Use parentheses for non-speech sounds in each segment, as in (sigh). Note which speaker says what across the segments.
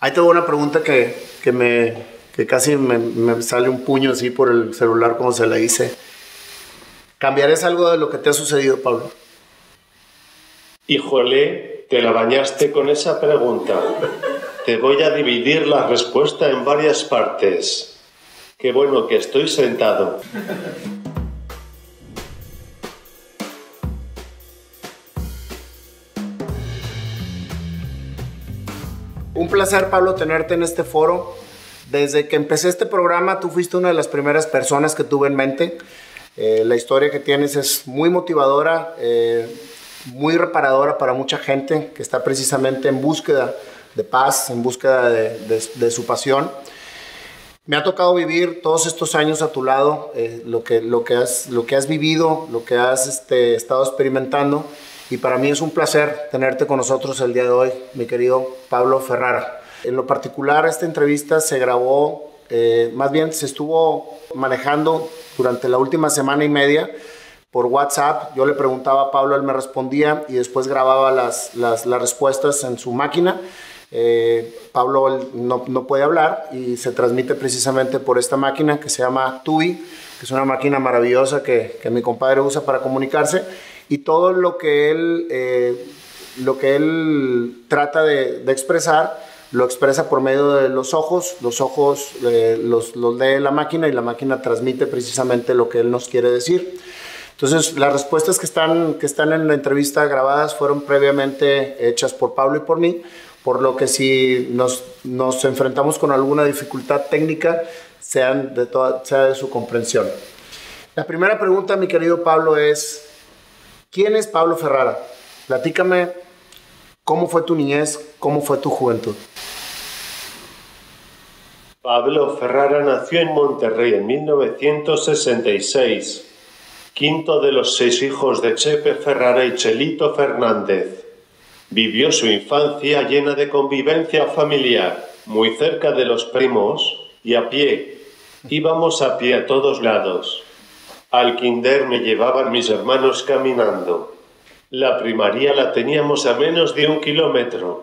Speaker 1: Ahí tengo una pregunta que, que me, que casi me, me, sale un puño así por el celular como se la hice. ¿Cambiarías algo de lo que te ha sucedido, Pablo?
Speaker 2: Híjole, te la bañaste con esa pregunta. Te voy a dividir la respuesta en varias partes. Qué bueno que estoy sentado.
Speaker 1: Placer, Pablo, tenerte en este foro. Desde que empecé este programa, tú fuiste una de las primeras personas que tuve en mente. Eh, la historia que tienes es muy motivadora, eh, muy reparadora para mucha gente que está precisamente en búsqueda de paz, en búsqueda de, su pasión. Me ha tocado vivir todos estos años a tu lado, eh, lo, que, lo, que has, lo que has vivido, lo que has este, estado experimentando y para mí es un placer tenerte con nosotros el día de hoy, mi querido Pablo Ferrara. En lo particular, esta entrevista se grabó, eh, más bien se estuvo manejando durante la última semana y media por WhatsApp. Yo le preguntaba a Pablo, él me respondía y después grababa las, las, las respuestas en su máquina. Eh, Pablo no, no, puede hablar y se transmite precisamente por esta máquina que se llama TUI, que es una máquina maravillosa que, que mi compadre usa para comunicarse y todo lo que él, eh, lo que él trata de, de, expresar lo expresa por medio de los ojos, los ojos eh, los, los lee la máquina y la máquina transmite precisamente lo que él nos quiere decir. Entonces, las respuestas que están, que están en la entrevista grabadas fueron previamente hechas por Pablo y por mí, por lo que si nos, nos enfrentamos con alguna dificultad técnica, sean de toda, sea de su comprensión. La primera pregunta, mi querido Pablo, es, ¿Quién es Pablo Ferrara? Platícame cómo fue tu niñez, cómo fue tu juventud.
Speaker 2: Pablo Ferrara nació en Monterrey en 1966, quinto de los seis hijos de Chepe Ferrara y Chelito Fernández. Vivió su infancia llena de convivencia familiar, muy cerca de los primos y a pie. Íbamos a pie a todos lados. Al kinder me llevaban mis hermanos caminando. La primaria la teníamos a menos de un kilómetro.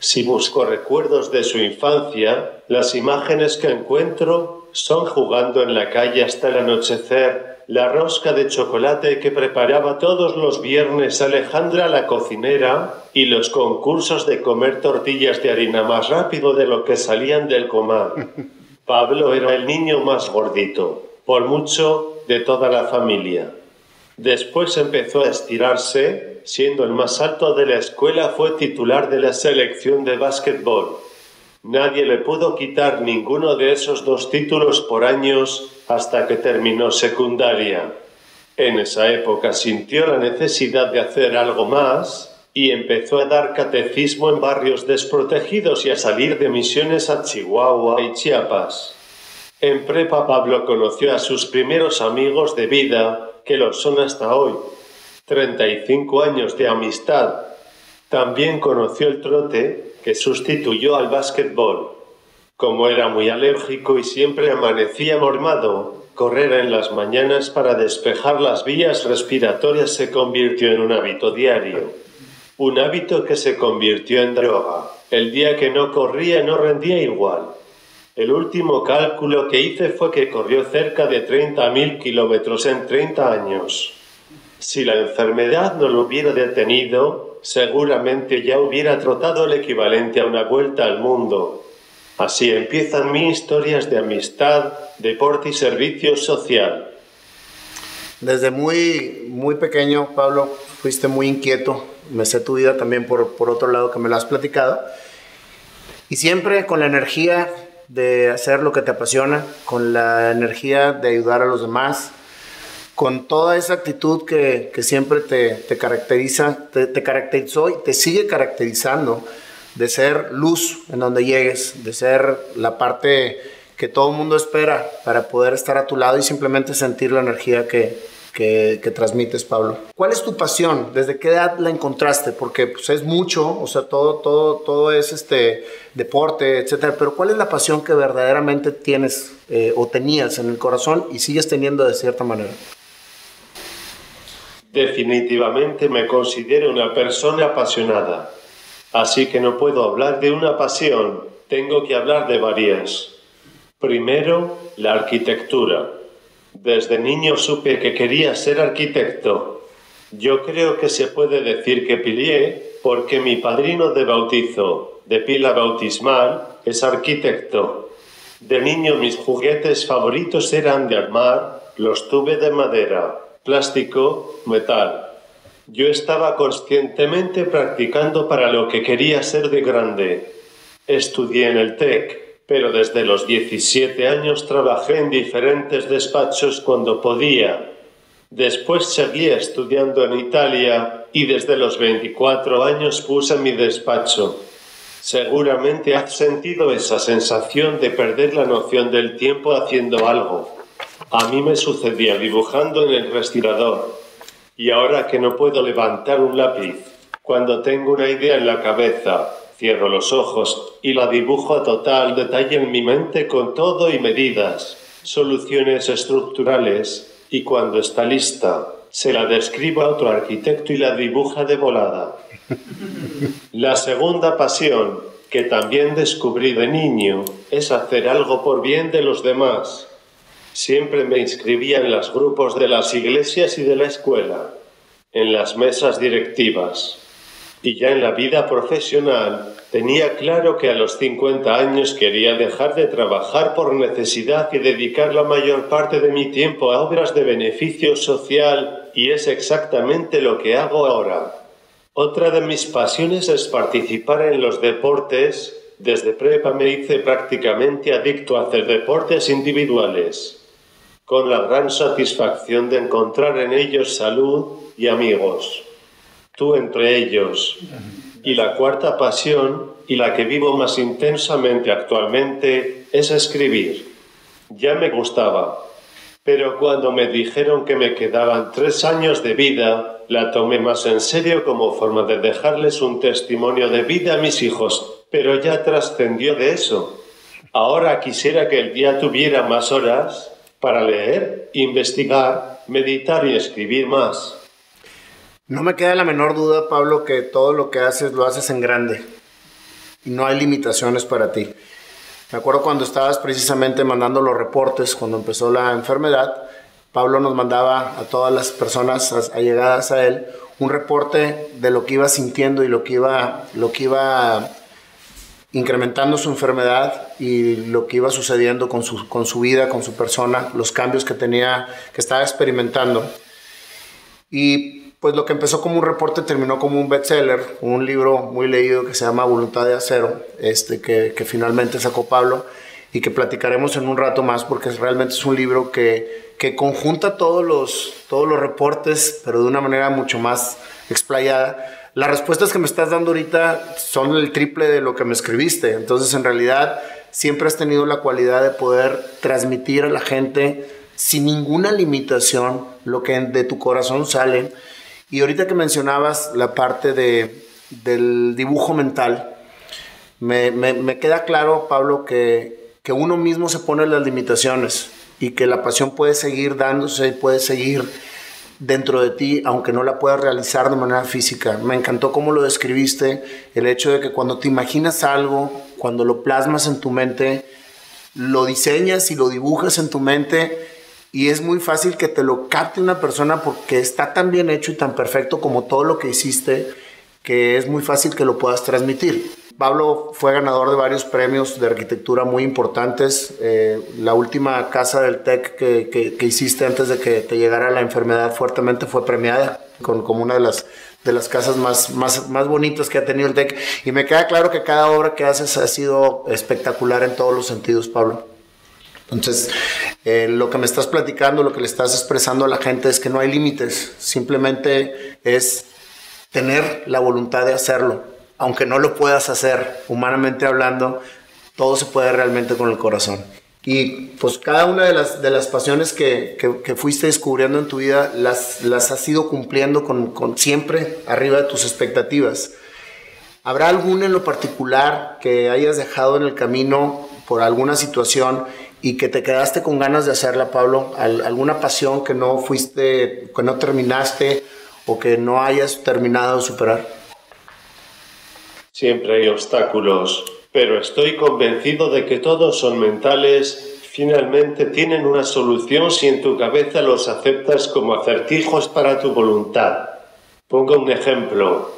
Speaker 2: Si busco recuerdos de su infancia, las imágenes que encuentro son jugando en la calle hasta el anochecer, la rosca de chocolate que preparaba todos los viernes Alejandra la cocinera y los concursos de comer tortillas de harina más rápido de lo que salían del comal. (laughs) Pablo era el niño más gordito, por mucho de toda la familia. Después empezó a estirarse, siendo el más alto de la escuela fue titular de la selección de básquetbol. Nadie le pudo quitar ninguno de esos dos títulos por años hasta que terminó secundaria. En esa época sintió la necesidad de hacer algo más y empezó a dar catecismo en barrios desprotegidos y a salir de misiones a Chihuahua y Chiapas. En prepa Pablo conoció a sus primeros amigos de vida, que lo son hasta hoy. 35 años de amistad. También conoció el trote, que sustituyó al básquetbol. Como era muy alérgico y siempre amanecía mormado, correr en las mañanas para despejar las vías respiratorias se convirtió en un hábito diario. Un hábito que se convirtió en droga. El día que no corría no rendía igual. El último cálculo que hice fue que corrió cerca de 30.000 kilómetros en 30 años. Si la enfermedad no lo hubiera detenido, seguramente ya hubiera trotado el equivalente a una vuelta al mundo. Así empiezan mis historias de amistad, deporte y servicio social.
Speaker 1: Desde muy, muy pequeño, Pablo, fuiste muy inquieto. Me sé tu vida también por, por otro lado que me lo has platicado. Y siempre con la energía de hacer lo que te apasiona, con la energía de ayudar a los demás, con toda esa actitud que, que siempre te, te caracteriza, te, te, caracterizó y te sigue caracterizando, de ser luz en donde llegues, de ser la parte que todo el mundo espera para poder estar a tu lado y simplemente sentir la energía que, que, transmites, Pablo. ¿Cuál es tu pasión? ¿Desde qué edad la encontraste? Porque pues, es mucho, o sea, todo, todo, todo es este deporte, etcétera. Pero ¿cuál es la pasión que verdaderamente tienes eh, o tenías en el corazón y sigues teniendo de cierta manera?
Speaker 2: Definitivamente me considero una persona apasionada. Así que no puedo hablar de una pasión, tengo que hablar de varias. Primero, la arquitectura. Desde niño supe que quería ser arquitecto. Yo creo que se puede decir que pilié porque mi padrino de bautizo, de pila bautismal, es arquitecto. De niño mis juguetes favoritos eran de armar, los tuve de madera, plástico, metal. Yo estaba conscientemente practicando para lo que quería ser de grande. Estudié en el TEC, pero desde los 17 años trabajé en diferentes despachos cuando podía. Después seguí estudiando en Italia y desde los 24 años puse mi despacho. Seguramente has sentido esa sensación de perder la noción del tiempo haciendo algo. A mí me sucedía dibujando en el respirador. Y ahora que no puedo levantar un lápiz, cuando tengo una idea en la cabeza, cierro los ojos y la dibujo a total detalle en mi mente con todo y medidas, soluciones estructurales, y cuando está lista, se la describo a otro arquitecto y la dibuja de volada. (laughs) La segunda pasión, que también descubrí de niño, es hacer algo por bien de los demás. Siempre me inscribía en los grupos de las iglesias y de la escuela, en las mesas directivas. Y ya en la vida profesional tenía claro que a los 50 años quería dejar de trabajar por necesidad y dedicar la mayor parte de mi tiempo a obras de beneficio social y es exactamente lo que hago ahora. Otra de mis pasiones es participar en los deportes. Desde prepa me hice prácticamente adicto a hacer deportes individuales, con la gran satisfacción de encontrar en ellos salud y amigos. Tú entre ellos. Y la cuarta pasión, y la que vivo más intensamente actualmente, es escribir. Ya me gustaba, pero cuando me dijeron que me quedaban tres años de vida, la tomé más en serio como forma de dejarles un testimonio de vida a mis hijos, pero ya trascendió de eso. Ahora quisiera que el día tuviera más horas para leer, investigar, meditar y escribir más.
Speaker 1: No me queda la menor duda, Pablo, que todo lo que haces lo haces en grande. Y no hay limitaciones para ti. Me acuerdo cuando estabas precisamente mandando los reportes, cuando empezó la enfermedad, Pablo nos mandaba a todas las personas allegadas a él un reporte de lo que iba sintiendo y lo que iba, lo que iba incrementando su enfermedad y lo que iba sucediendo con su, con su vida, con su persona, los cambios que tenía, que estaba experimentando. Y pues lo que empezó como un reporte terminó como un bestseller, un libro muy leído que se llama Voluntad de Acero, este, que, finalmente sacó Pablo y que platicaremos en un rato más porque realmente es un libro que, que conjunta todos los, todos los reportes, pero de una manera mucho más explayada. Las respuestas que me estás dando ahorita son el triple de lo que me escribiste, entonces en realidad siempre has tenido la cualidad de poder transmitir a la gente sin ninguna limitación lo que de tu corazón sale. Y ahorita que mencionabas la parte de, del dibujo mental, me, me, queda claro, Pablo, que, que uno mismo se pone las limitaciones y que la pasión puede seguir dándose y puede seguir dentro de ti, aunque no la puedas realizar de manera física. Me encantó cómo lo describiste, el hecho de que cuando te imaginas algo, cuando lo plasmas en tu mente, lo diseñas y lo dibujas en tu mente y es muy fácil que te lo capte una persona porque está tan bien hecho y tan perfecto como todo lo que hiciste que es muy fácil que lo puedas transmitir. Pablo fue ganador de varios premios de arquitectura muy importantes. Eh, la última casa del TEC que, que, hiciste antes de que te llegara la enfermedad fuertemente fue premiada con, como una de las, de las casas más, más, más bonitas que ha tenido el TEC. Y me queda claro que cada obra que haces ha sido espectacular en todos los sentidos, Pablo. Entonces, eh, lo que me estás platicando, lo que le estás expresando a la gente es que no hay límites, simplemente es tener la voluntad de hacerlo aunque no lo puedas hacer humanamente hablando, todo se puede realmente con el corazón. Y pues cada una de las, de las pasiones que, que, fuiste descubriendo en tu vida las, las has ido cumpliendo con, con siempre arriba de tus expectativas. ¿Habrá alguna en lo particular que hayas dejado en el camino por alguna situación y que te quedaste con ganas de hacerla, Pablo? ¿Alguna pasión que no fuiste, que no terminaste o que no hayas terminado de superar?
Speaker 2: Siempre hay obstáculos, pero estoy convencido de que todos son mentales, finalmente tienen una solución si en tu cabeza los aceptas como acertijos para tu voluntad. Pongo un ejemplo.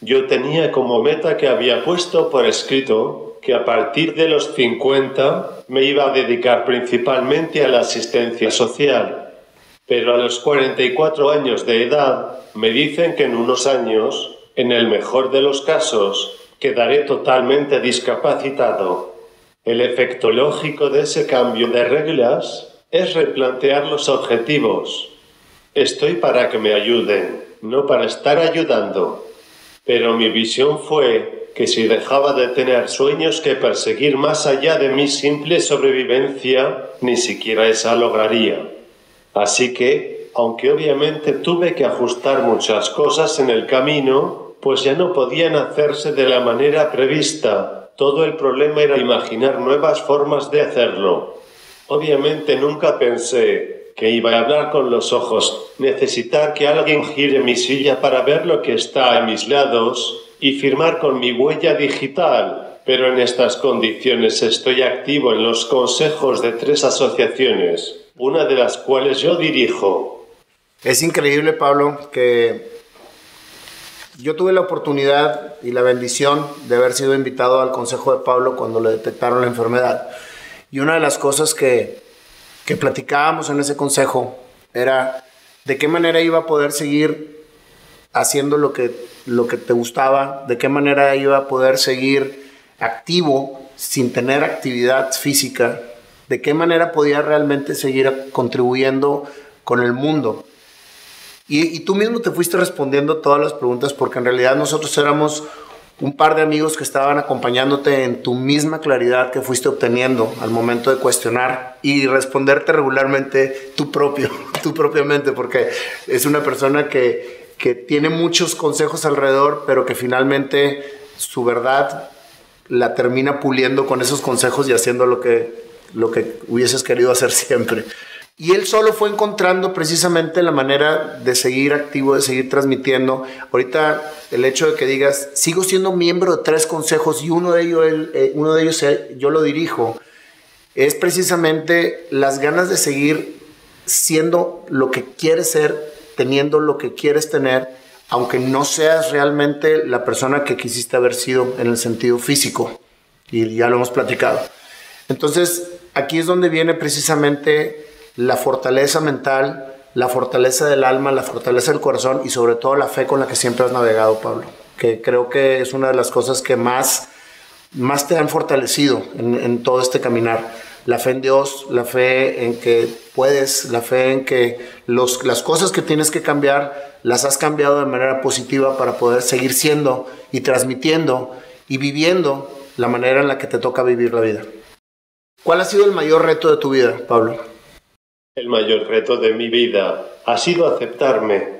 Speaker 2: Yo tenía como meta que había puesto por escrito que a partir de los 50 me iba a dedicar principalmente a la asistencia social. Pero a los 44 años de edad me dicen que en unos años, en el mejor de los casos, quedaré totalmente discapacitado. El efecto lógico de ese cambio de reglas es replantear los objetivos. Estoy para que me ayuden, no para estar ayudando. Pero mi visión fue que si dejaba de tener sueños que perseguir más allá de mi simple sobrevivencia, ni siquiera esa lograría. Así que, aunque obviamente tuve que ajustar muchas cosas en el camino, pues ya no podían hacerse de la manera prevista. Todo el problema era imaginar nuevas formas de hacerlo. Obviamente nunca pensé que iba a hablar con los ojos, necesitar que alguien gire mi silla para ver lo que está a mis lados y firmar con mi huella digital. Pero en estas condiciones estoy activo en los consejos de tres asociaciones, una de las cuales yo dirijo.
Speaker 1: Es increíble, Pablo, que yo tuve la oportunidad y la bendición de haber sido invitado al consejo de Pablo cuando le detectaron la enfermedad. Y una de las cosas que, que platicábamos en ese consejo era de qué manera iba a poder seguir haciendo lo que, lo que te gustaba, de qué manera iba a poder seguir activo sin tener actividad física, de qué manera podía realmente seguir contribuyendo con el mundo. Y, tú mismo te fuiste respondiendo todas las preguntas porque en realidad nosotros éramos un par de amigos que estaban acompañándote en tu misma claridad que fuiste obteniendo al momento de cuestionar y responderte regularmente tú propio, (laughs) tú propiamente, porque es una persona que, que tiene muchos consejos alrededor, pero que finalmente su verdad la termina puliendo con esos consejos y haciendo lo que, lo que hubieses querido hacer siempre. Y él solo fue encontrando precisamente la manera de seguir activo, de seguir transmitiendo. Ahorita el hecho de que digas, sigo siendo miembro de tres consejos y uno de ellos, eh, uno de ellos yo lo dirijo, es precisamente las ganas de seguir siendo lo que quieres ser, teniendo lo que quieres tener, aunque no seas realmente la persona que quisiste haber sido en el sentido físico. Y ya lo hemos platicado. Entonces, aquí es donde viene precisamente la fortaleza mental, la fortaleza del alma, la fortaleza del corazón y sobre todo la fe con la que siempre has navegado, Pablo, que creo que es una de las cosas que más, más te han fortalecido en, todo este caminar. La fe en Dios, la fe en que puedes, la fe en que las cosas que tienes que cambiar las has cambiado de manera positiva para poder seguir siendo y transmitiendo y viviendo la manera en la que te toca vivir la vida. ¿Cuál ha sido el mayor reto de tu vida, Pablo?
Speaker 2: El mayor reto de mi vida ha sido aceptarme.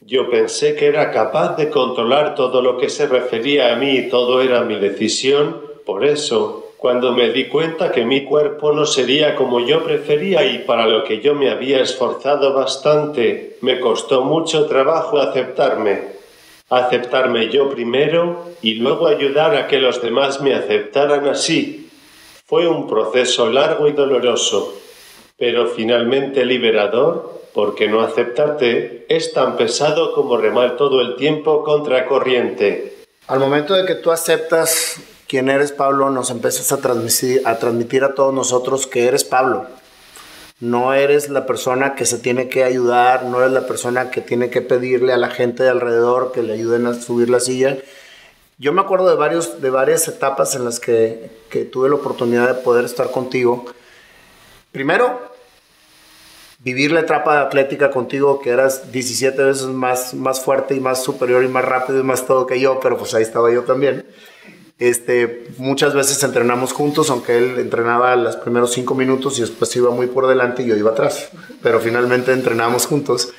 Speaker 2: Yo pensé que era capaz de controlar todo lo que se refería a mí todo era mi decisión. Por eso, cuando me di cuenta que mi cuerpo no sería como yo prefería y para lo que yo me había esforzado bastante, me costó mucho trabajo aceptarme. Aceptarme yo primero y luego ayudar a que los demás me aceptaran así. Fue un proceso largo y doloroso pero finalmente liberador, porque no aceptarte es tan pesado como remar todo el tiempo contra corriente.
Speaker 1: Al momento de que tú aceptas quién eres Pablo, nos empiezas a transmitir, a transmitir a todos nosotros que eres Pablo. No eres la persona que se tiene que ayudar, no eres la persona que tiene que pedirle a la gente de alrededor que le ayuden a subir la silla. Yo me acuerdo de, varios, de varias etapas en las que, que tuve la oportunidad de poder estar contigo Primero, vivir la etapa atlética contigo, que eras 17 veces más, más fuerte y más superior y más rápido y más todo que yo, pero pues ahí estaba yo también. Este, muchas veces entrenamos juntos, aunque él entrenaba los primeros cinco minutos y después iba muy por delante y yo iba atrás, pero finalmente entrenamos juntos.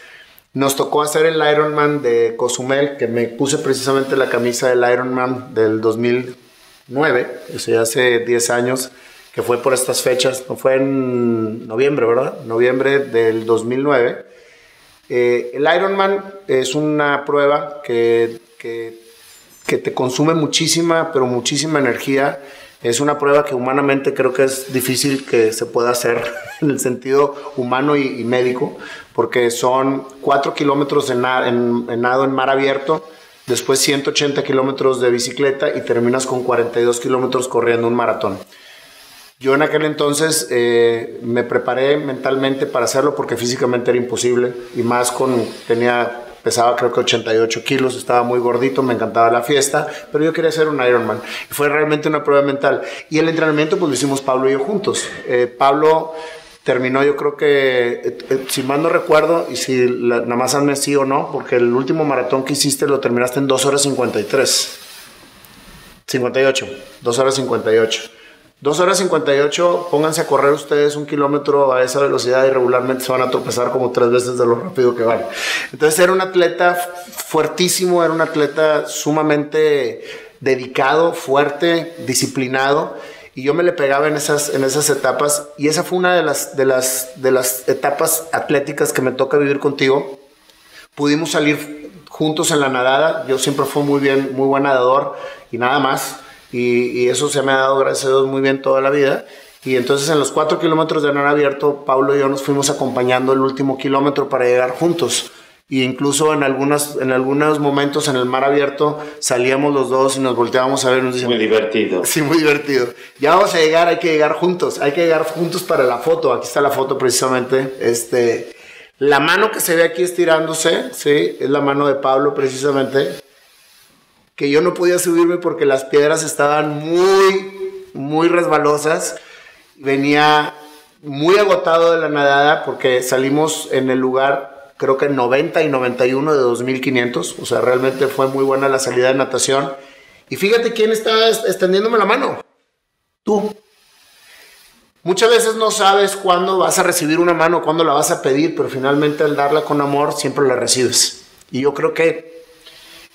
Speaker 1: Nos tocó hacer el Ironman de Cozumel, que me puse precisamente la camisa del Ironman del 2009, eso ya hace 10 años que fue por estas fechas, no fue en noviembre, ¿verdad? Noviembre del 2009. Eh, el Ironman es una prueba que, que, te consume muchísima, pero muchísima energía. Es una prueba que humanamente creo que es difícil que se pueda hacer (laughs) en el sentido humano y, médico, porque son 4 kilómetros en, en, nado en mar abierto, después 180 kilómetros de bicicleta y terminas con 42 kilómetros corriendo un maratón. Yo en aquel entonces eh, me preparé mentalmente para hacerlo porque físicamente era imposible y más con, tenía, pesaba creo que 88 kilos, estaba muy gordito, me encantaba la fiesta, pero yo quería ser un Ironman. Fue realmente una prueba mental. Y el entrenamiento pues lo hicimos Pablo y yo juntos. Eh, Pablo terminó yo creo que, eh, si mal no recuerdo, y si nada más hazme sí o no, porque el último maratón que hiciste lo terminaste en 2 horas 53. 58, 2 horas 58. 2 horas 58, pónganse a correr ustedes un kilómetro a esa velocidad y regularmente se van a tropezar como tres veces de lo rápido que van. Entonces era un atleta fuertísimo, era un atleta sumamente dedicado, fuerte, disciplinado y yo me le pegaba en esas, en esas etapas y esa fue una de las, de, las, de las etapas atléticas que me toca vivir contigo. Pudimos salir juntos en la nadada, yo siempre fui muy bien, muy buen nadador y nada más y, eso se me ha dado, gracias a Dios, muy bien toda la vida. Y entonces en los cuatro kilómetros de mar abierto, Pablo y yo nos fuimos acompañando el último kilómetro para llegar juntos. Y incluso en, algunas, en algunos momentos en el mar abierto salíamos los dos y nos volteábamos a ver. Nos
Speaker 2: muy divertido. (laughs)
Speaker 1: Sí, muy divertido. Ya vamos a llegar, hay que llegar juntos. Hay que llegar juntos para la foto. Aquí está la foto precisamente. Este, la mano que se ve aquí estirándose, sí, es la mano de Pablo precisamente que yo no podía subirme porque las piedras estaban muy, muy resbalosas. Venía muy agotado de la nadada porque salimos en el lugar, creo que 90 y 91 de 2500. O sea, realmente fue muy buena la salida de natación. Y fíjate quién está extendiéndome la mano. Tú. Muchas veces no sabes cuándo vas a recibir una mano, cuándo la vas a pedir, pero finalmente al darla con amor siempre la recibes. Y yo creo que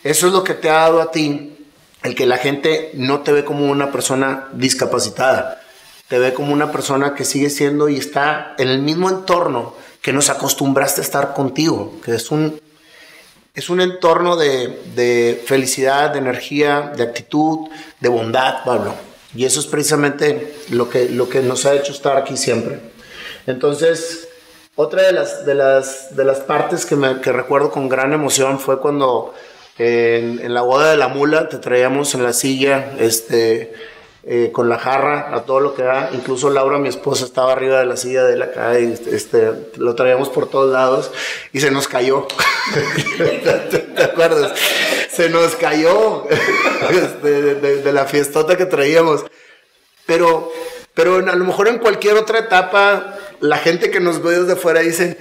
Speaker 1: eso es lo que te ha dado a ti el que la gente no te ve como una persona discapacitada, te ve como una persona que sigue siendo y está en el mismo entorno que nos acostumbraste a estar contigo, que es un, es un entorno de, de felicidad, de energía, de actitud, de bondad, Pablo. Y eso es precisamente lo que, lo que nos ha hecho estar aquí siempre. Entonces, otra de las, de las, de las partes que, me, que recuerdo con gran emoción fue cuando en, la boda de la mula te traíamos en la silla, este, eh, con la jarra, a todo lo que da. Incluso Laura, mi esposa, estaba arriba de la silla de la calle este, lo traíamos por todos lados y se nos cayó. (laughs) ¿Te, acuerdas? Se nos cayó (laughs) este, de, la fiestota que traíamos. Pero, pero a lo mejor en cualquier otra etapa, la gente que nos ve desde fuera dice,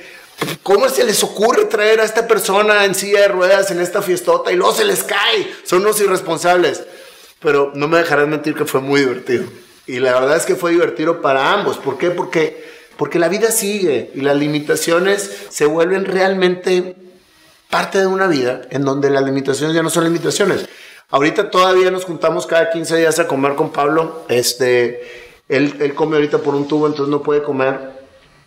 Speaker 1: ¿Cómo se les ocurre traer a esta persona en silla de ruedas en esta fiestota y luego se les cae? Son unos irresponsables. Pero no me dejarás mentir que fue muy divertido. Y la verdad es que fue divertido para ambos. ¿Por qué? Porque, porque la vida sigue y las limitaciones se vuelven realmente parte de una vida en donde las limitaciones ya no son limitaciones. Ahorita todavía nos juntamos cada 15 días a comer con Pablo. Este, él, él come ahorita por un tubo, entonces no puede comer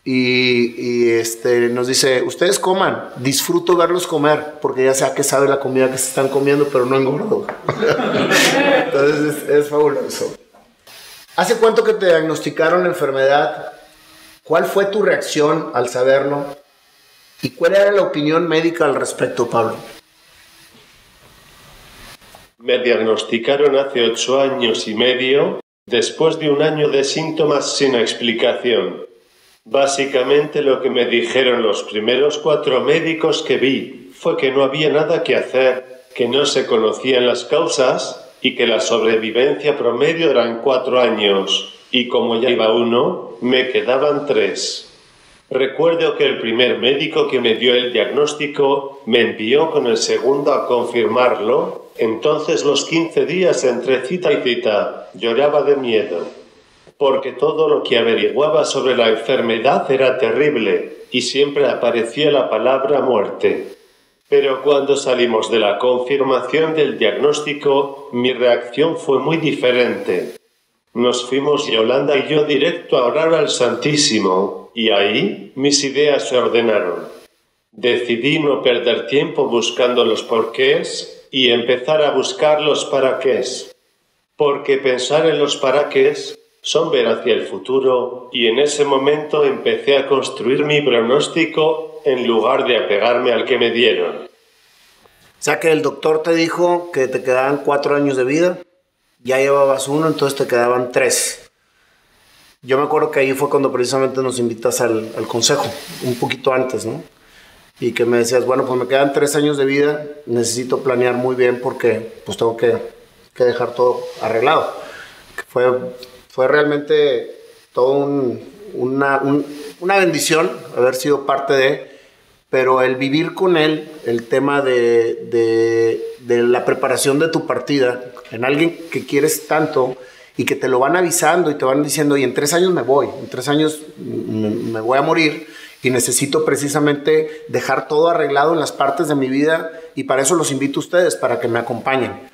Speaker 1: y, este, nos dice, ustedes coman, disfruto verlos comer, porque ya sea que sabe la comida que se están comiendo, pero no engordo. (laughs) Entonces es, fabuloso. ¿Hace cuánto que te diagnosticaron la enfermedad? ¿Cuál fue tu reacción al saberlo? ¿Y cuál era la opinión médica al respecto, Pablo?
Speaker 2: Me diagnosticaron hace ocho años y medio, después de un año de síntomas sin explicación. Básicamente lo que me dijeron los primeros cuatro médicos que vi fue que no había nada que hacer, que no se conocían las causas y que la sobrevivencia promedio eran cuatro años, y como ya iba uno, me quedaban tres. Recuerdo que el primer médico que me dio el diagnóstico me envió con el segundo a confirmarlo, entonces los 15 días entre cita y cita lloraba de miedo porque todo lo que averiguaba sobre la enfermedad era terrible y siempre aparecía la palabra muerte. Pero cuando salimos de la confirmación del diagnóstico, mi reacción fue muy diferente. Nos fuimos Yolanda y yo directo a orar al Santísimo, y ahí mis ideas se ordenaron. Decidí no perder tiempo buscando los porqués y empezar a buscar los para qué porque pensar en los paraques son ver hacia el futuro y en ese momento empecé a construir mi pronóstico en lugar de apegarme al que me dieron. O
Speaker 1: sea que el doctor te dijo que te quedaban cuatro años de vida, ya llevabas uno, entonces te quedaban tres. Yo me acuerdo que ahí fue cuando precisamente nos invitas al, consejo, un poquito antes, ¿no? Y que me decías, bueno, pues me quedan tres años de vida, necesito planear muy bien porque pues tengo que, que dejar todo arreglado. Fue fue realmente todo una, una bendición haber sido parte de, pero el vivir con él, el tema de, de, la preparación de tu partida, en alguien que quieres tanto y que te lo van avisando y te van diciendo, y en tres años me voy, en tres años me, me voy a morir y necesito precisamente dejar todo arreglado en las partes de mi vida y para eso los invito a ustedes, para que me acompañen.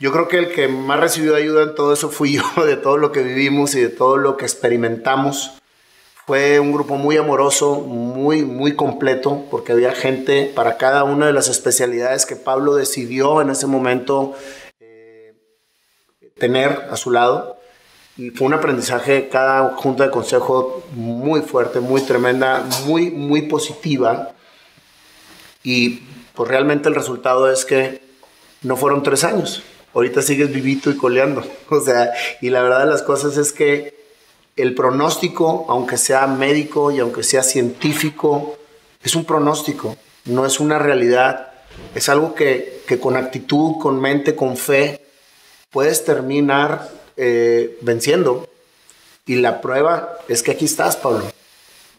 Speaker 1: Yo creo que el que más recibió ayuda en todo eso fui (laughs) yo, de todo lo que vivimos y de todo lo que experimentamos. Fue un grupo muy amoroso, muy, muy completo, porque había gente para cada una de las especialidades que Pablo decidió en ese momento eh, tener a su lado. Y fue un aprendizaje, cada junta de consejo muy fuerte, muy tremenda, muy, muy positiva. Y pues realmente el resultado es que no fueron tres años, ahorita sigues vivito y coleando. (laughs) O sea, y la verdad de las cosas es que el pronóstico, aunque sea médico y aunque sea científico, es un pronóstico, no es una realidad. Es algo que, con actitud, con mente, con fe, puedes terminar eh, venciendo. Y la prueba es que aquí estás, Pablo.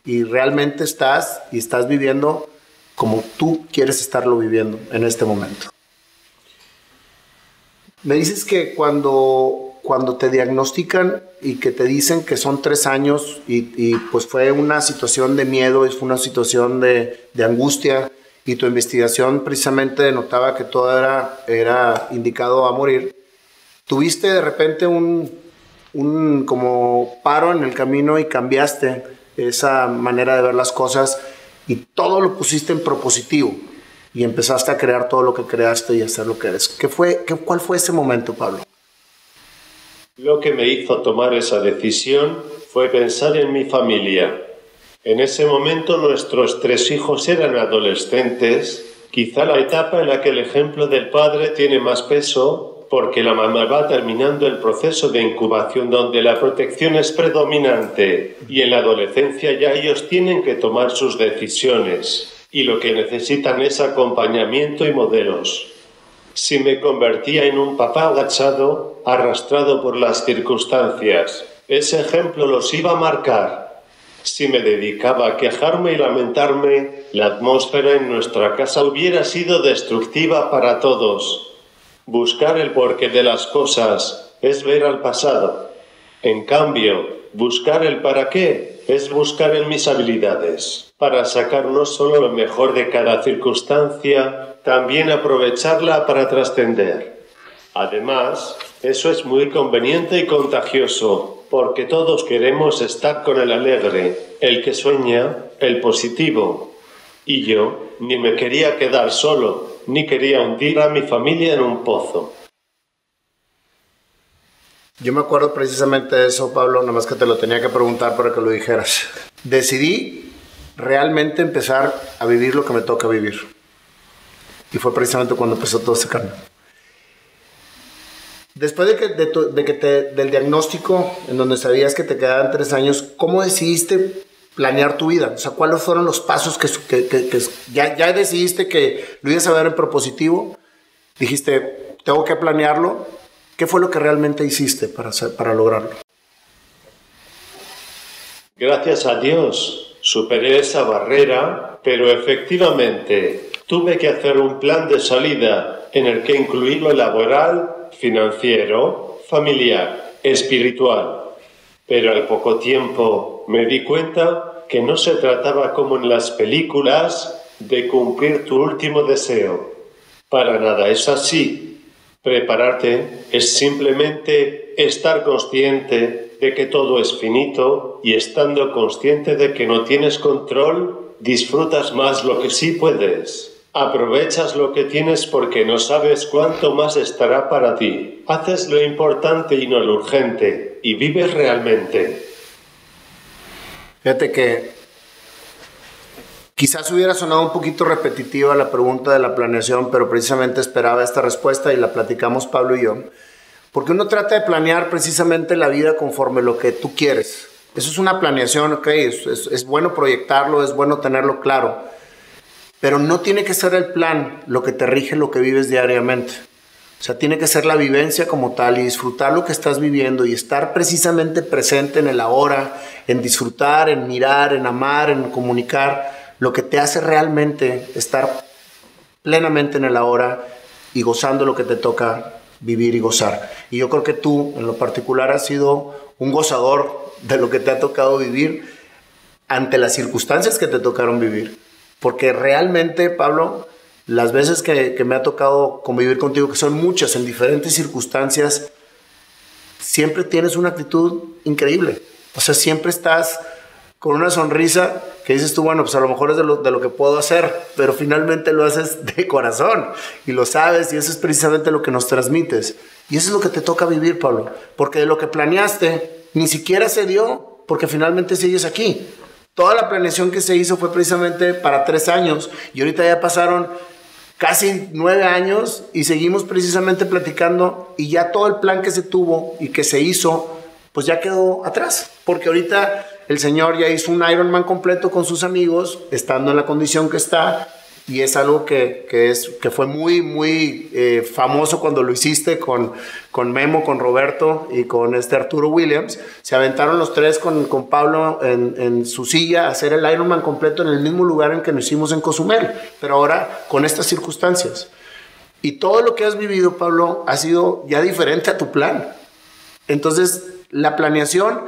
Speaker 1: Y realmente estás y estás viviendo como tú quieres estarlo viviendo en este momento. Me dices que cuando, cuando te diagnostican y que te dicen que son tres años y, pues fue una situación de miedo, fue una situación de, angustia y tu investigación precisamente denotaba que todo era, era indicado a morir, tuviste de repente un, un como paro en el camino y cambiaste esa manera de ver las cosas y todo lo pusiste en propositivo y empezaste a crear todo lo que creaste y hacer lo que eres. ¿Qué fue, qué, ¿Cuál fue ese momento, Pablo?
Speaker 2: Lo que me hizo tomar esa decisión fue pensar en mi familia. En ese momento nuestros tres hijos eran adolescentes, quizá la etapa en la que el ejemplo del padre tiene más peso porque la mamá va terminando el proceso de incubación donde la protección es predominante y en la adolescencia ya ellos tienen que tomar sus decisiones y lo que necesitan es acompañamiento y modelos. Si me convertía en un papá agachado, arrastrado por las circunstancias, ese ejemplo los iba a marcar. Si me dedicaba a quejarme y lamentarme, la atmósfera en nuestra casa hubiera sido destructiva para todos. Buscar el porqué de las cosas es ver al pasado. En cambio, buscar el para qué es buscar en mis habilidades para sacar no solo lo mejor de cada circunstancia, también aprovecharla para trascender. Además, eso es muy conveniente y contagioso, porque todos queremos estar con el alegre, el que sueña, el positivo. Y yo ni me quería quedar solo, ni quería hundir a mi familia en un pozo.
Speaker 1: Yo me acuerdo precisamente de eso, Pablo, nada más que te lo tenía que preguntar para que lo dijeras. Decidí realmente empezar a vivir lo que me toca vivir. Y fue precisamente cuando empezó todo ese cambio. Después de que, de, que del diagnóstico, en donde sabías que te quedaban tres años, ¿cómo decidiste planear tu vida? O sea, ¿cuáles fueron los pasos que, que, ya, ya, decidiste que lo ibas a ver en propositivo? Dijiste, tengo que planearlo. ¿Qué fue lo que realmente hiciste para, para lograrlo?
Speaker 2: Gracias a Dios Superé esa barrera, pero efectivamente tuve que hacer un plan de salida en el que incluí lo laboral, financiero, familiar, espiritual. Pero al poco tiempo me di cuenta que no se trataba como en las películas de cumplir tu último deseo. Para nada es así. Prepararte es simplemente estar consciente de que todo es finito y estando consciente de que no tienes control, disfrutas más lo que sí puedes. Aprovechas lo que tienes porque no sabes cuánto más estará para ti. Haces lo importante y no lo urgente y vives realmente.
Speaker 1: Fíjate que quizás hubiera sonado un poquito repetitiva la pregunta de la planeación, pero precisamente esperaba esta respuesta y la platicamos Pablo y yo. Porque uno trata de planear precisamente la vida conforme lo que tú quieres. Eso es una planeación, ok, es, es bueno proyectarlo, es bueno tenerlo claro pero no tiene que ser el plan lo que te rige lo que vives diariamente. O sea, tiene que ser la vivencia como tal y disfrutar lo que estás viviendo y estar precisamente presente en el ahora, en disfrutar, en mirar, en amar, en comunicar, lo que te hace realmente estar plenamente en el ahora y gozando lo que te toca vivir y gozar. Y yo creo que tú, en lo particular, has sido un gozador de lo que te ha tocado vivir ante las circunstancias que te tocaron vivir. Porque realmente, Pablo, las veces que, me ha tocado convivir contigo, que son muchas en diferentes circunstancias, siempre tienes una actitud increíble. O sea, siempre estás con una sonrisa que dices tú, bueno, pues a lo mejor es de lo, de lo, que puedo hacer, pero finalmente lo haces (laughs) de corazón y lo sabes y eso es precisamente lo que nos transmites. Y eso es lo que te toca vivir, Pablo, porque de lo que planeaste ni siquiera se dio, porque finalmente sigues aquí. Toda la planeación que se hizo fue precisamente para tres años y ahorita ya pasaron casi nueve años y seguimos precisamente platicando y ya todo el plan que se tuvo y que se hizo, pues ya quedó atrás. Porque ahorita el señor ya hizo un Ironman completo con sus amigos, estando en la condición que está, y es algo que, que, es, que fue muy, muy eh, famoso cuando lo hiciste con, con Memo, con Roberto y con este Arturo Williams. Se aventaron los tres con, con Pablo en, en, su silla a hacer el Ironman completo en el mismo lugar en que lo hicimos en Cozumel, pero ahora con estas circunstancias. Y todo lo que has vivido, Pablo, ha sido ya diferente a tu plan. Entonces, la planeación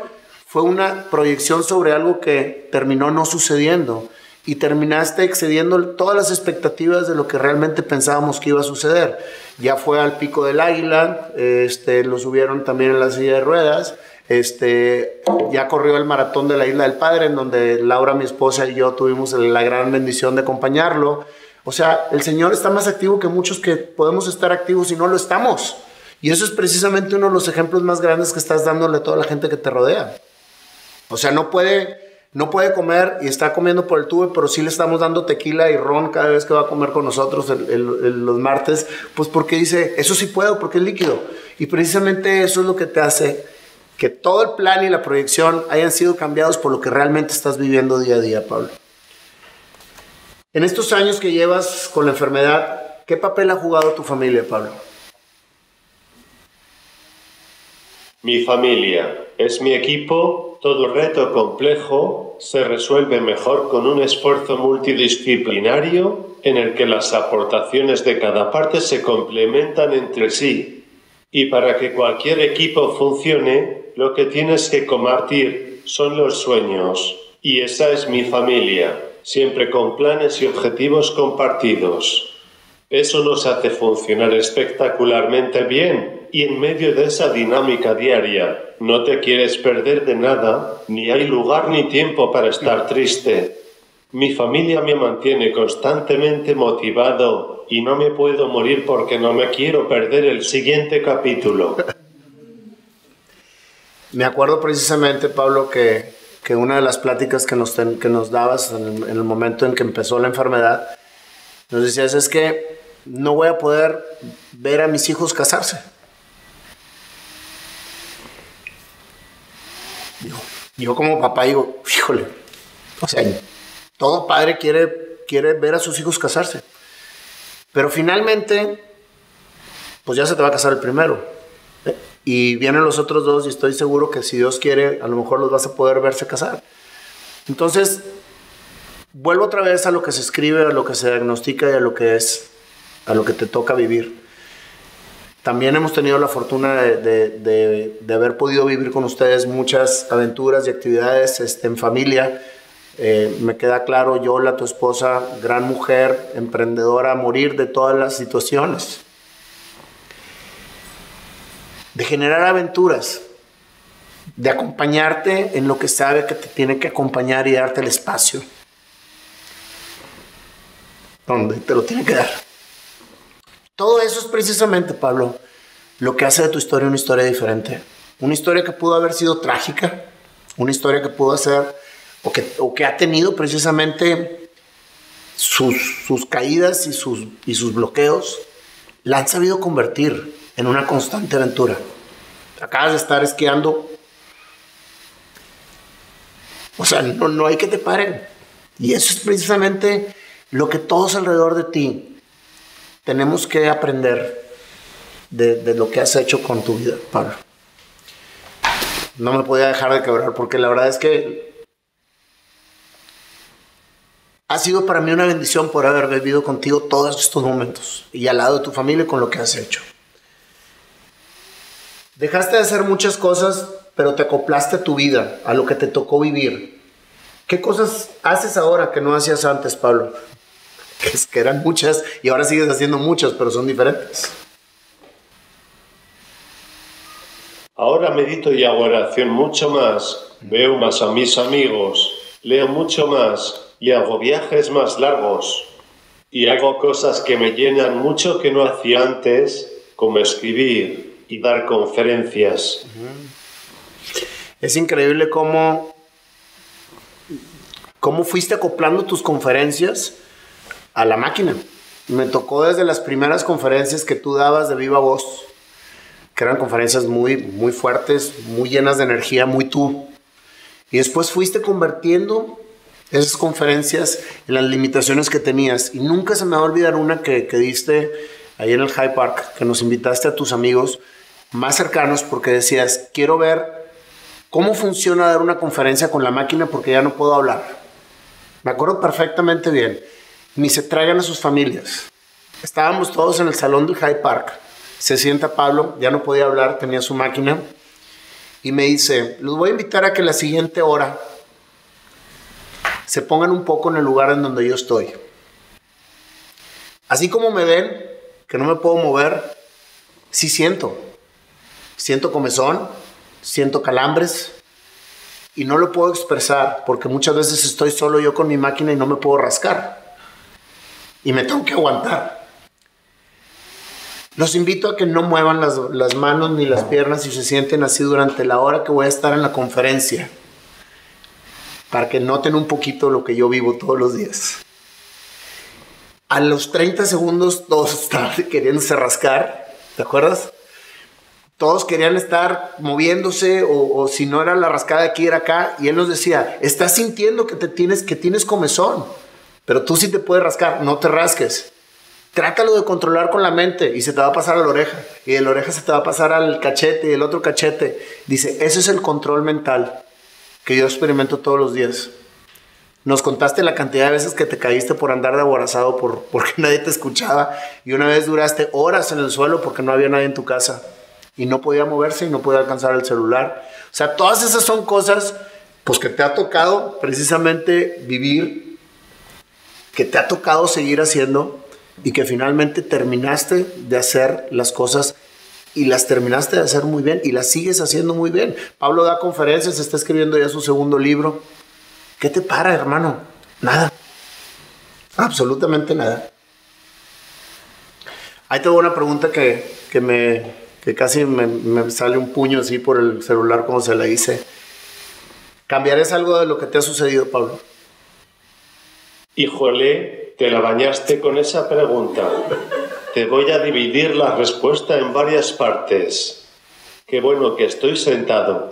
Speaker 1: fue una proyección sobre algo que terminó no sucediendo y terminaste excediendo todas las expectativas de lo que realmente pensábamos que iba a suceder. Ya fue al pico del águila, este, lo subieron también en la silla de ruedas, este, ya corrió el maratón de la Isla del Padre, en donde Laura, mi esposa y yo tuvimos la gran bendición de acompañarlo. O sea, el Señor está más activo que muchos que podemos estar activos y no lo estamos. Y eso es precisamente uno de los ejemplos más grandes que estás dándole a toda la gente que te rodea. O sea, no puede no puede comer y está comiendo por el tubo, pero sí le estamos dando tequila y ron cada vez que va a comer con nosotros los martes, pues porque dice, eso sí puedo, porque es líquido. Y precisamente eso es lo que te hace que todo el plan y la proyección hayan sido cambiados por lo que realmente estás viviendo día a día, Pablo. En estos años que llevas con la enfermedad, ¿qué papel ha jugado tu familia, Pablo?
Speaker 2: Mi familia es mi equipo todo reto complejo se resuelve mejor con un esfuerzo multidisciplinario en el que las aportaciones de cada parte se complementan entre sí. Y para que cualquier equipo funcione, lo que tienes que compartir son los sueños. Y esa es mi familia, siempre con planes y objetivos compartidos. Eso nos hace funcionar espectacularmente bien y en medio de esa dinámica diaria no te quieres perder de nada, ni hay lugar ni tiempo para estar triste. Mi familia me mantiene constantemente motivado y no me puedo morir porque no me quiero perder el siguiente capítulo.
Speaker 1: Me acuerdo precisamente, Pablo, que, que una de las pláticas que nos, que nos dabas en el momento en que empezó la enfermedad, nos decías es que no voy a poder ver a mis hijos casarse. Yo como papá digo, híjole, o sea, todo padre quiere, quiere ver a sus hijos casarse. Pero finalmente, pues ya se te va a casar el primero. ¿eh? Y vienen los otros dos y estoy seguro que si Dios quiere, a lo mejor los vas a poder verse casar. Entonces, vuelvo otra vez a lo que se escribe, a lo que se diagnostica y a lo que es, a lo que te toca vivir. También hemos tenido la fortuna de, haber podido vivir con ustedes muchas aventuras y actividades este, en familia. Eh, me queda claro, Yola, tu esposa, gran mujer, emprendedora, morir de todas las situaciones. De generar aventuras, de acompañarte en lo que sabe que te tiene que acompañar y darte el espacio. donde te lo tiene que dar. Todo eso es precisamente, Pablo, lo que hace de tu historia una historia diferente. Una historia que pudo haber sido trágica, una historia que pudo ser, o que, ha tenido precisamente sus, caídas y sus, y sus bloqueos, la han sabido convertir en una constante aventura. Acabas de estar esquiando. O sea, no, no hay que te paren. Y eso es precisamente lo que todos alrededor de ti tenemos que aprender de, lo que has hecho con tu vida, Pablo. No me podía dejar de quebrar porque la verdad es que ha sido para mí una bendición por haber vivido contigo todos estos momentos y al lado de tu familia con lo que has hecho. Dejaste de hacer muchas cosas, pero te acoplaste a tu vida, a lo que te tocó vivir. ¿Qué cosas haces ahora que no hacías antes, Pablo? Que, que eran muchas y ahora sigues haciendo muchas, pero son diferentes.
Speaker 2: Ahora medito y hago oración mucho más, veo más a mis amigos, leo mucho más y hago viajes más largos. Y hago cosas que me llenan mucho que no hacía antes, como escribir y dar conferencias.
Speaker 1: Es increíble cómo, cómo fuiste acoplando tus conferencias a la máquina. Me tocó desde las primeras conferencias que tú dabas de viva voz, que eran conferencias muy, muy fuertes, muy llenas de energía, muy tú. Y después fuiste convirtiendo esas conferencias en las limitaciones que tenías. Y nunca se me va a olvidar una que, que diste ahí en el High Park, que nos invitaste a tus amigos más cercanos porque decías, quiero ver cómo funciona dar una conferencia con la máquina porque ya no puedo hablar. Me acuerdo perfectamente bien. Ni se traigan a sus familias. Estábamos todos en el salón del High Park. Se sienta Pablo, ya no podía hablar, tenía su máquina. Y me dice, los voy a invitar a que la siguiente hora se pongan un poco en el lugar en donde yo estoy. Así como me ven, que no me puedo mover, sí siento. Siento comezón, siento calambres y no lo puedo expresar porque muchas veces estoy solo yo con mi máquina y no me puedo rascar. Y me tengo que aguantar. Los invito a que no muevan las, las manos ni las piernas y se sienten así durante la hora que voy a estar en la conferencia para que noten un poquito lo que yo vivo todos los días. A los 30 segundos todos estaban (laughs) queriéndose rascar, ¿te acuerdas? Todos querían estar moviéndose o, o, si no era la rascada aquí era acá y él nos decía, estás sintiendo que te tienes que tienes comezón, pero tú sí te puedes rascar, no te rasques. Trátalo de controlar con la mente y se te va a pasar a la oreja y de la oreja se te va a pasar al cachete y el otro cachete. Dice, ese es el control mental que yo experimento todos los días. Nos contaste la cantidad de veces que te caíste por andar de aborazado por, (laughs) porque nadie te escuchaba y una vez duraste horas en el suelo porque no había nadie en tu casa y no podía moverse y no podía alcanzar el celular. O sea, todas esas son cosas pues que te ha tocado precisamente vivir, que te ha tocado seguir haciendo y que finalmente terminaste de hacer las cosas y las terminaste de hacer muy bien y las sigues haciendo muy bien. Pablo da conferencias, está escribiendo ya su segundo libro. ¿Qué te para, hermano? Nada. Absolutamente nada. Ahí tengo una pregunta que, que me, que casi me, sale un puño así por el celular como se la hice. ¿Cambiarías algo de lo que te ha sucedido, Pablo?
Speaker 2: Híjole, te la bañaste con esa pregunta. Te voy a dividir la respuesta en varias partes. Qué bueno que estoy sentado.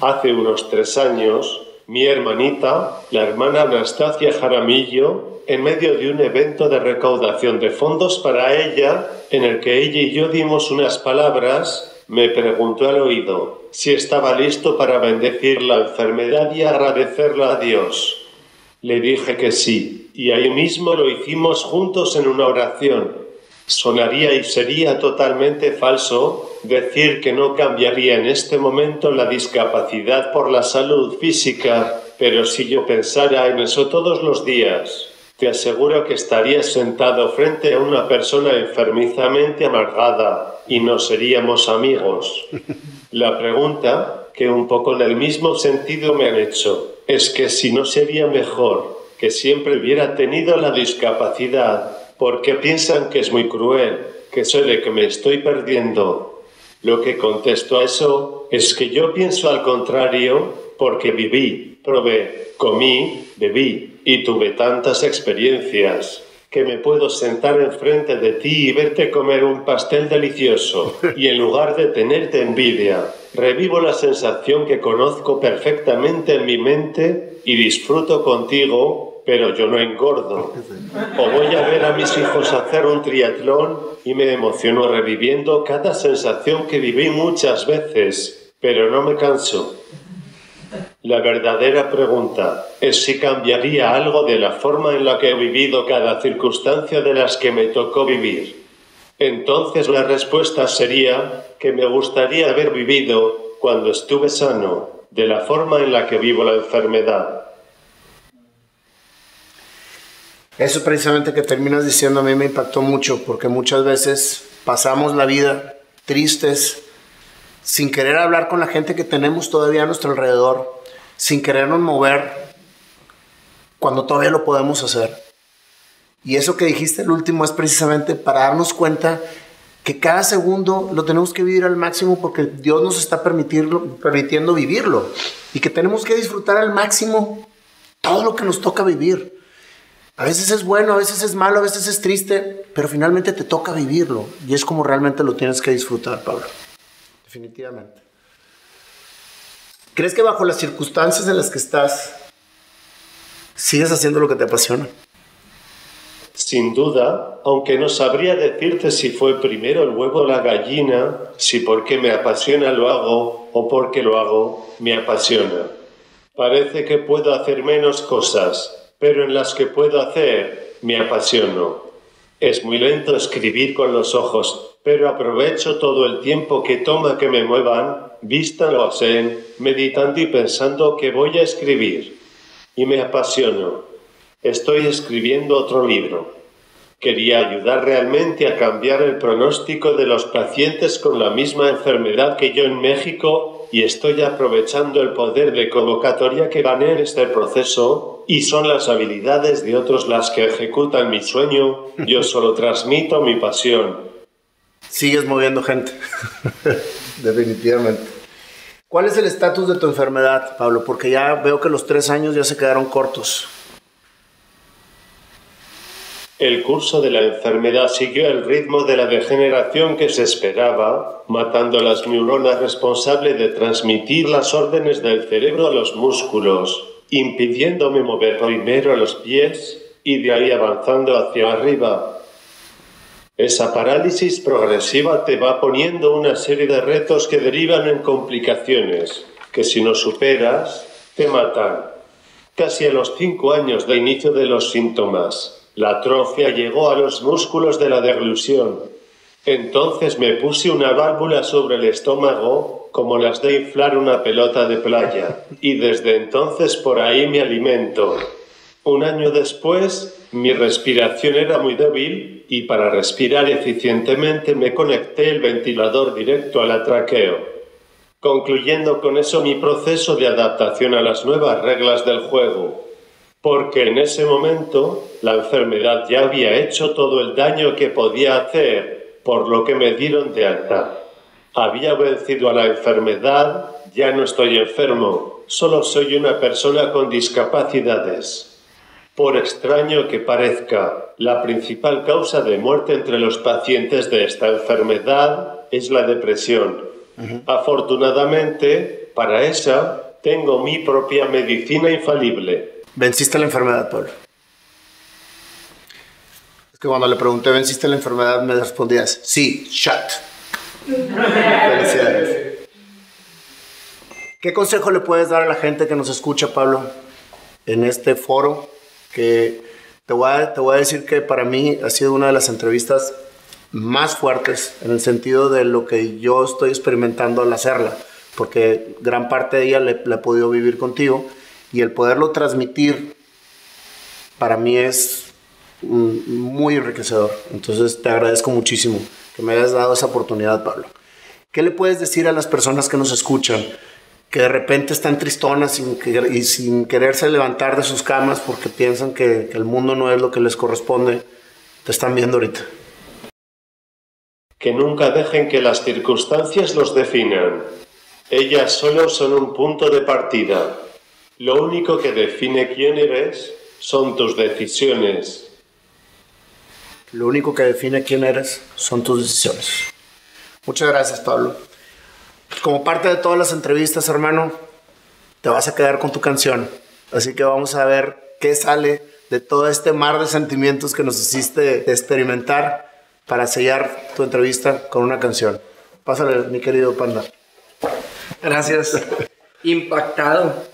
Speaker 2: Hace unos tres años, mi hermanita, la hermana Anastasia Jaramillo, en medio de un evento de recaudación de fondos para ella, en el que ella y yo dimos unas palabras, me preguntó al oído si estaba listo para bendecir la enfermedad y agradecerla a Dios. Le dije que sí, y ahí mismo lo hicimos juntos en una oración. Sonaría y sería totalmente falso decir que no cambiaría en este momento la discapacidad por la salud física, pero si yo pensara en eso todos los días, te aseguro que estaría sentado frente a una persona enfermizamente amargada y no seríamos amigos. (laughs) La pregunta, que un poco en el mismo sentido me han hecho, es que si no sería mejor que siempre hubiera tenido la discapacidad porque piensan que es muy cruel, que soy que me estoy perdiendo. Lo que contesto a eso es que yo pienso al contrario porque viví, probé, comí, bebí y tuve tantas experiencias que me puedo sentar enfrente de ti y verte comer un pastel delicioso (laughs) y en lugar de tenerte envidia, revivo la sensación que conozco perfectamente en mi mente y disfruto contigo, pero yo no engordo. (laughs) O voy a ver a mis hijos hacer un triatlón y me emociono reviviendo cada sensación que viví muchas veces, pero no me canso. La verdadera pregunta es si cambiaría algo de la forma en la que he vivido cada circunstancia de las que me tocó vivir. Entonces la respuesta sería que me gustaría haber vivido cuando estuve sano, de la forma en la que vivo la enfermedad.
Speaker 1: Eso precisamente que terminas diciendo a mí me impactó mucho porque muchas veces pasamos la vida tristes, sin querer hablar con la gente que tenemos todavía a nuestro alrededor, sin querernos mover cuando todavía lo podemos hacer. Y eso que dijiste el último es precisamente para darnos cuenta que cada segundo lo tenemos que vivir al máximo porque Dios nos está permitiendo vivirlo y que tenemos que disfrutar al máximo todo lo que nos toca vivir. A veces es bueno, a veces es malo, a veces es triste, pero finalmente te toca vivirlo y es como realmente lo tienes que disfrutar, Pablo. Definitivamente. ¿Crees que bajo las circunstancias en las que estás, sigues haciendo lo que te apasiona?
Speaker 2: Sin duda, aunque no sabría decirte si fue primero el huevo o la gallina, si porque me apasiona lo hago o porque lo hago me apasiona. Parece que puedo hacer menos cosas, pero en las que puedo hacer me apasiono. Es muy lento escribir con los ojos, pero aprovecho todo el tiempo que toma que me muevan vistan o hacen, meditando y pensando que voy a escribir. Y me apasiono. Estoy escribiendo otro libro. Quería ayudar realmente a cambiar el pronóstico de los pacientes con la misma enfermedad que yo en México y estoy aprovechando el poder de convocatoria que gané en este proceso y son las habilidades de otros las que ejecutan mi sueño. Yo (laughs) solo transmito mi pasión.
Speaker 1: Sigues moviendo gente. Definitivamente. ¿Cuál es el estatus de tu enfermedad, Pablo? Porque ya veo que los tres años ya se quedaron cortos.
Speaker 2: El curso de la enfermedad siguió el ritmo de la degeneración que se esperaba, matando las neuronas responsables de transmitir las órdenes del cerebro a los músculos, impidiéndome mover primero los pies y de ahí avanzando hacia arriba. Esa parálisis progresiva te va poniendo una serie de retos que derivan en complicaciones, que si no superas, te matan. Casi a los cinco años de inicio de los síntomas, la atrofia llegó a los músculos de la deglusión. Entonces me puse una válvula sobre el estómago, como las de inflar una pelota de playa, y desde entonces por ahí me alimento. Un año después, mi respiración era muy débil y para respirar eficientemente me conecté el ventilador directo al atraqueo, concluyendo con eso mi proceso de adaptación a las nuevas reglas del juego, porque en ese momento la enfermedad ya había hecho todo el daño que podía hacer, por lo que me dieron de alta. Había vencido a la enfermedad, ya no estoy enfermo, solo soy una persona con discapacidades. Por extraño que parezca, la principal causa de muerte entre los pacientes de esta enfermedad es la depresión. Afortunadamente, para esa, tengo mi propia medicina infalible.
Speaker 1: ¿Venciste la enfermedad, Pablo? Es que cuando le pregunté, ¿venciste la enfermedad? Me respondías, sí, shut. (laughs) Felicidades. ¿Qué consejo le puedes dar a la gente que nos escucha, Pablo, en este foro que te voy, a, te voy a decir que para mí ha sido una de las entrevistas más fuertes en el sentido de lo que yo estoy experimentando al hacerla, porque gran parte de ella la he podido vivir contigo y el poderlo transmitir para mí es muy enriquecedor. Entonces te agradezco muchísimo que me hayas dado esa oportunidad, Pablo. ¿Qué le puedes decir a las personas que nos escuchan que de repente están tristonas sin y sin quererse levantar de sus camas porque piensan que, que el mundo no es lo que les corresponde, te están viendo ahorita.
Speaker 2: Que nunca dejen que las circunstancias los definan. Ellas solo son un punto de partida. Lo único que define quién eres son tus decisiones.
Speaker 1: Lo único que define quién eres son tus decisiones. Muchas gracias, Pablo como parte de todas las entrevistas, hermano, te vas a quedar con tu canción. Así que vamos a ver qué sale de todo este mar de sentimientos que nos hiciste experimentar para sellar tu entrevista con una canción. Pásale, mi querido Panda.
Speaker 3: Gracias. (laughs) Impactado.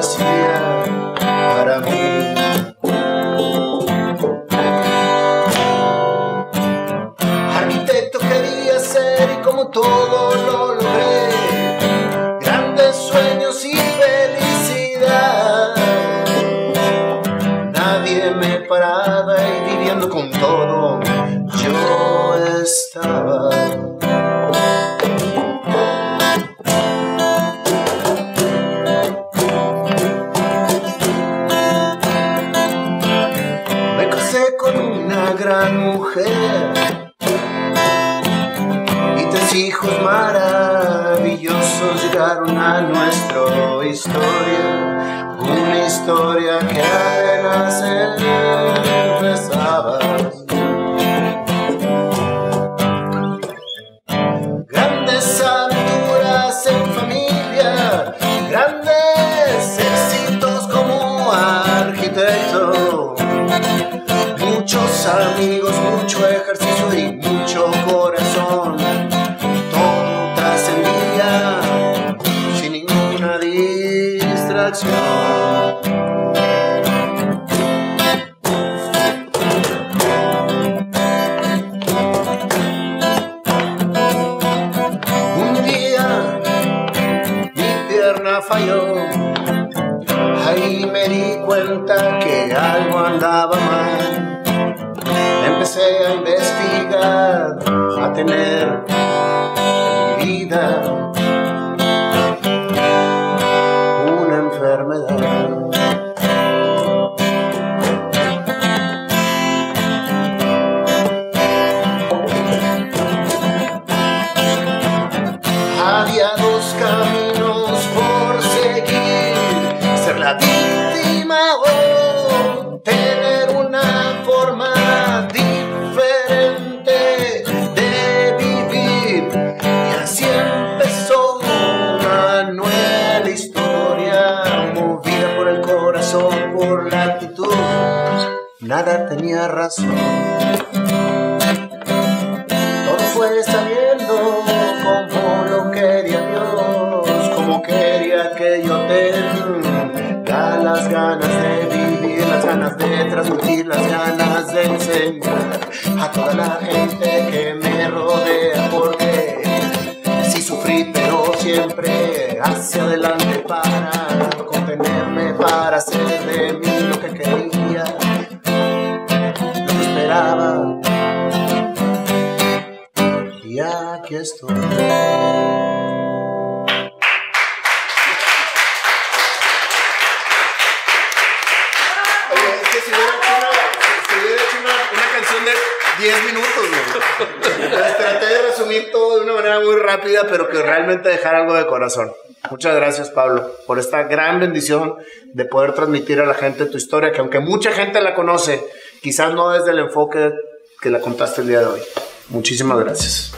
Speaker 1: quería lo nada tenía razón. Dejar algo de corazón. Muchas gracias, Pablo, por esta gran bendición de poder transmitir a la gente tu historia, que aunque mucha gente la conoce, quizás no desde el enfoque que la contaste el día de hoy. Muchísimas gracias.